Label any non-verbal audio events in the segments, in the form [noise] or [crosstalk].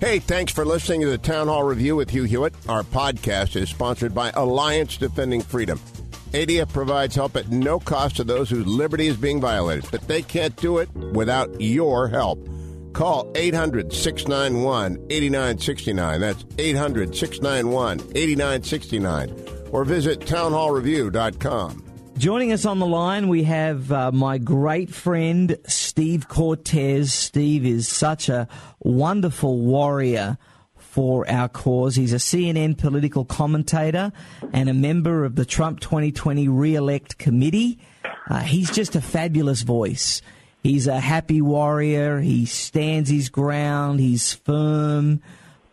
Hey, thanks for listening to the Town Hall Review with Hugh Hewitt. Our podcast is sponsored by Alliance Defending Freedom. ADF provides help at no cost to those whose liberty is being violated, but they can't do it without your help. Call 800 691 8969. That's 800 691 8969. Or visit townhallreview.com. Joining us on the line, we have uh, my great friend Steve Cortes. Steve is such a wonderful warrior for our cause. He's a CNN political commentator and a member of the Trump 2020 re-elect committee. Uh, he's just a fabulous voice. He's a happy warrior. He stands his ground. He's firm,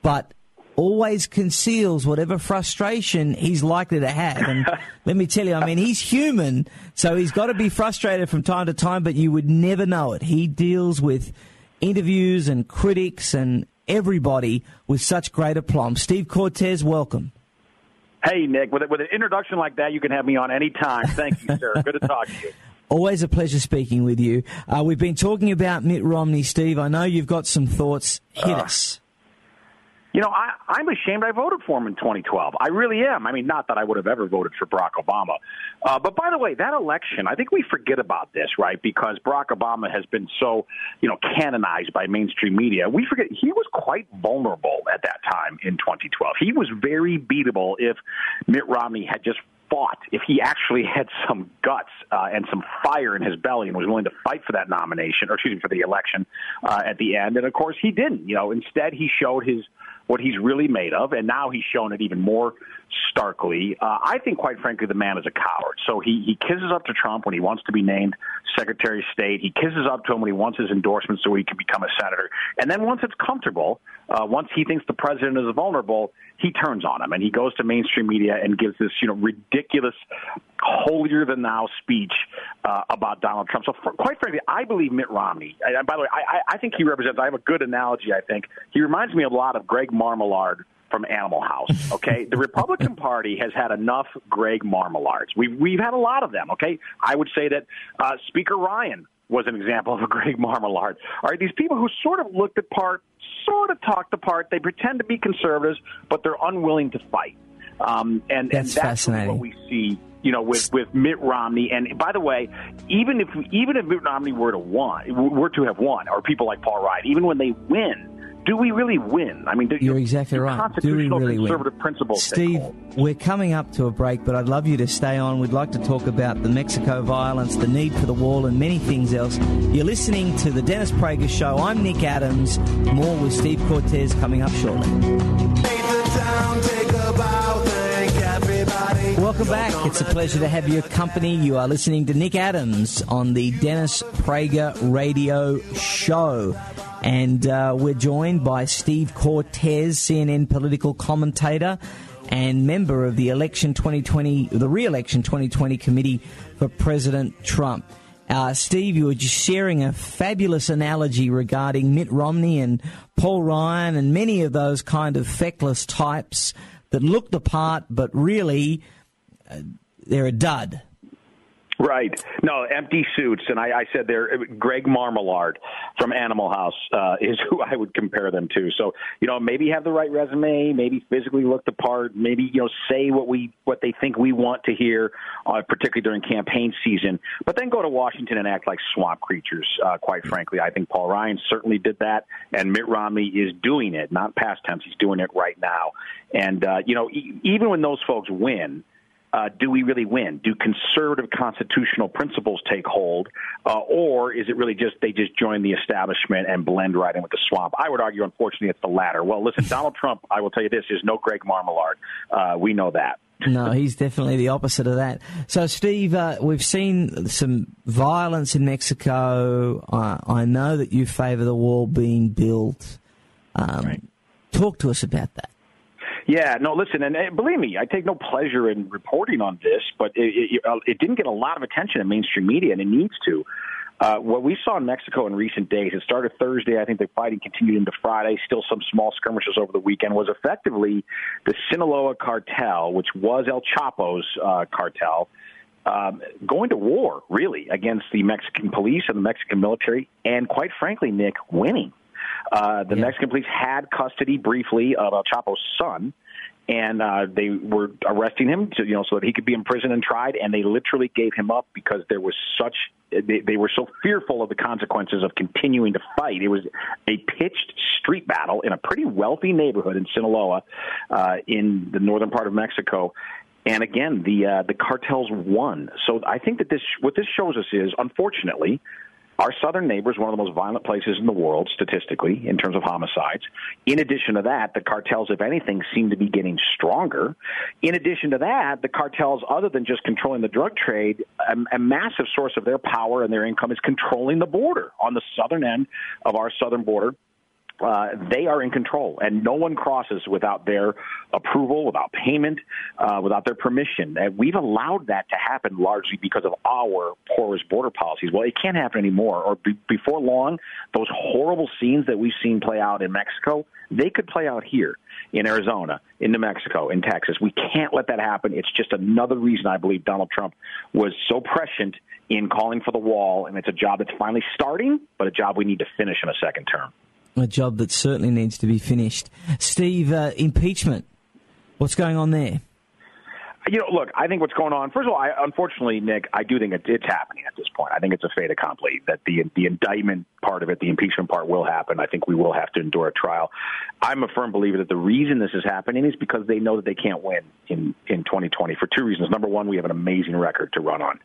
but always conceals whatever frustration he's likely to have. And [laughs] let me tell you, I mean, he's human, so he's got to be frustrated from time to time, but you would never know it. He deals with interviews and critics and everybody with such great aplomb. Steve Cortes, welcome. Hey, Nick, with, with an introduction like that, you can have me on any time. Thank you, sir. Good to talk to you. [laughs] Always a pleasure speaking with you. Uh, we've been talking about Mitt Romney, Steve. I know you've got some thoughts. Hit uh, us. You know, I, I'm ashamed I voted for him in 2012. I really am. I mean, not that I would have ever voted for Barack Obama. Uh, but by the way, that election, I think we forget about this, right? Because Barack Obama has been so, you know, canonized by mainstream media. We forget he was quite vulnerable at that time in 2012. He was very beatable if Mitt Romney had just fought, if he actually had some guts uh, and some fire in his belly and was willing to fight for that nomination, or excuse me, for the election uh, at the end. And of course, he didn't. You know, instead he showed his what he's really made of, and now he's shown it even more starkly. Uh, I think, quite frankly, the man is a coward. So he he kisses up to Trump when he wants to be named Secretary of State. He kisses up to him when he wants his endorsement so he can become a senator. And then once it's comfortable, uh, once he thinks the president is vulnerable, he turns on him and he goes to mainstream media and gives this you know ridiculous, holier than thou speech uh, about Donald Trump. So, for, quite frankly, I believe Mitt Romney. And by the way, I, I think he represents. I have a good analogy. I think he reminds me a lot of Greg Marmalard from Animal House. Okay, the Republican [laughs] Party has had enough Greg Marmalards. We've we've had a lot of them. Okay, I would say that uh, Speaker Ryan was an example of a [laughs] Greg Marmalard. All right, these people who sort of looked the part, sort of talked the part. They pretend to be conservatives, but they're unwilling to fight. Um, and that's, and that's fascinating. what we see you know, with with Mitt Romney. And by the way, even if even if Mitt Romney were to won, were to have won, or people like Paul Ryan, even when they win, do we really win? I mean, do, you're exactly right. Do we really conservative win? principles. Steve, we're coming up to a break, but I'd love you to stay on. We'd like to talk about the Mexico violence, the need for the wall, and many things else. You're listening to the Dennis Prager Show. I'm Nick Adams. More with Steve Cortes coming up shortly. Welcome back. It's a pleasure to have your company. You are listening to Nick Adams on the Dennis Prager Radio Show. And uh, we're joined by Steve Cortes, CNN political commentator and member of the election 2020, the re-election 2020 committee for President Trump. Uh, Steve, you were just sharing a fabulous analogy regarding Mitt Romney and Paul Ryan and many of those kind of feckless types that look the part, but really they're a dud. Right. No, empty suits. And I, I said there, Greg Marmalard from Animal House uh, [laughs] is who I would compare them to. So, you know, maybe have the right resume, maybe physically look the part, maybe, you know, say what we, what they think we want to hear, uh, particularly during campaign season, but then go to Washington and act like swamp creatures, uh, quite frankly. I think Paul Ryan certainly did that, and Mitt Romney is doing it, not past tense. He's doing it right now. And, uh, you know, e- even when those folks win, uh, do we really win? Do conservative constitutional principles take hold, uh, or is it really just they just join the establishment and blend right in with the swamp? I would argue, unfortunately, it's the latter. Well, listen, Donald [laughs] Trump, I will tell you this, is no Greg Marmalard. Uh, we know that. no, he's definitely the opposite of that. So, Steve, uh, we've seen some violence in Mexico. Uh, I know that you favour the wall being built. Um, right. Talk to us about that. Yeah, no, listen, and believe me, I take no pleasure in reporting on this, but it, it, uh, it didn't get a lot of attention in mainstream media, and it needs to. Uh, what we saw in Mexico in recent days, it started Thursday. I think the fighting continued into Friday. Still some small skirmishes over the weekend. Was effectively the Sinaloa cartel, which was El Chapo's uh, cartel, um, going to war really against the Mexican police and the Mexican military, and quite frankly, Nick, winning. Uh, the yeah. Mexican police had custody briefly of El Chapo's son, and uh, they were arresting him, to, you know, so that he could be imprisoned and tried. And they literally gave him up because there was such they, they were so fearful of the consequences of continuing to fight. It was a pitched street battle in a pretty wealthy neighborhood in Sinaloa, uh, in the northern part of Mexico. And again, the uh, the cartels won. So I think that this what this shows us is, unfortunately, our southern neighbor is one of the most violent places in the world, statistically, in terms of homicides. In addition to that, the cartels, if anything, seem to be getting stronger. In addition to that, the cartels, other than just controlling the drug trade, a, a massive source of their power and their income is controlling the border on the southern end of our southern border uh, they are in control, and no one crosses without their approval, without payment, uh, without their permission. And we've allowed that to happen largely because of our porous border policies. Well, it can't happen anymore. Or be- before long, those horrible scenes that we've seen play out in Mexico, they could play out here in Arizona, in New Mexico, in Texas. We can't let that happen. It's just another reason I believe Donald Trump was so prescient in calling for the wall, and it's a job that's finally starting, but a job we need to finish in a second term a job that certainly needs to be finished. Steve, uh, impeachment. What's going on there? You know, look, I think what's going on. First of all, I, unfortunately, Nick, I do think it, it's happening at this point. I think it's a fait accompli that the the indictment part of it, the impeachment part, will happen. I think we will have to endure a trial. I'm a firm believer that the reason this is happening is because they know that they can't win in in 2020 for two reasons. Number one, we have an amazing record to run on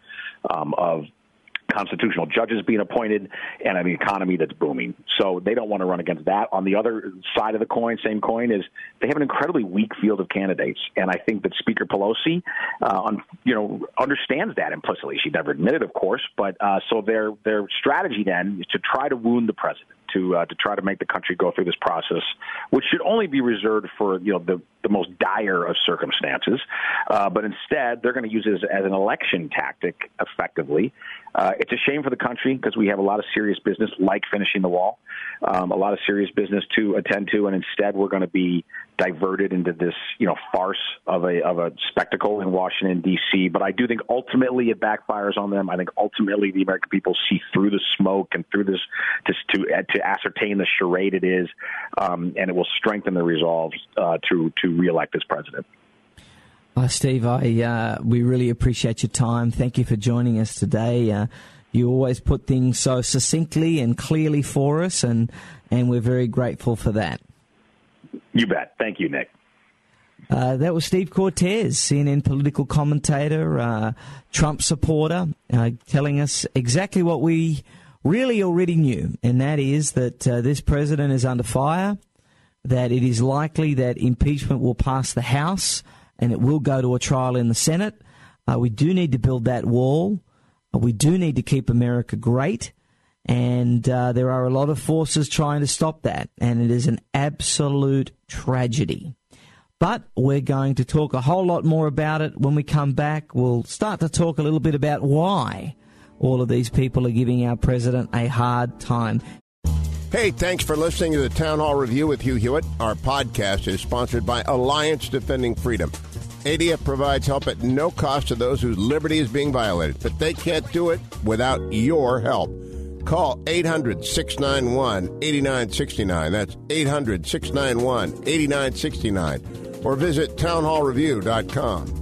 um, of constitutional judges being appointed and an economy that's booming. So they don't want to run against that. On the other side of the coin, same coin, is they have an incredibly weak field of candidates, and I think that Speaker Pelosi, uh, you know, understands that implicitly. She never admitted, of course, but uh, so their their strategy then is to try to wound the president to uh, to try to make the country go through this process, which should only be reserved for you know the the most dire of circumstances. Uh, but instead, they're going to use it as, as an election tactic, effectively. Uh, it's a shame for the country because we have a lot of serious business, like finishing the wall, um, a lot of serious business to attend to, and instead we're going to be diverted into this, you know, farce of a of a spectacle in Washington D.C. But I do think ultimately it backfires on them. I think ultimately the American people see through the smoke and through this to to, to ascertain the charade it is, um, and it will strengthen the resolve uh, to to reelect as president. Uh, Steve, I uh, we really appreciate your time. Thank you for joining us today. Uh, you always put things so succinctly and clearly for us, and and we're very grateful for that. You bet. Thank you, Nick. Uh, that was Steve Cortes, CNN political commentator, uh, Trump supporter, uh, telling us exactly what we really already knew, and that is that uh, this president is under fire, that it is likely that impeachment will pass the House and it will go to a trial in the Senate. Uh, we do need to build that wall. Uh, we do need to keep America great. And uh, there are a lot of forces trying to stop that. And it is an absolute tragedy. But we're going to talk a whole lot more about it when we come back. We'll start to talk a little bit about why all of these people are giving our president a hard time. Hey, thanks for listening to the Town Hall Review with Hugh Hewitt. Our podcast is sponsored by Alliance Defending Freedom. ADF provides help at no cost to those whose liberty is being violated, but they can't do it without your help. Call 800 691 8969. That's 800 691 8969. Or visit townhallreview.com.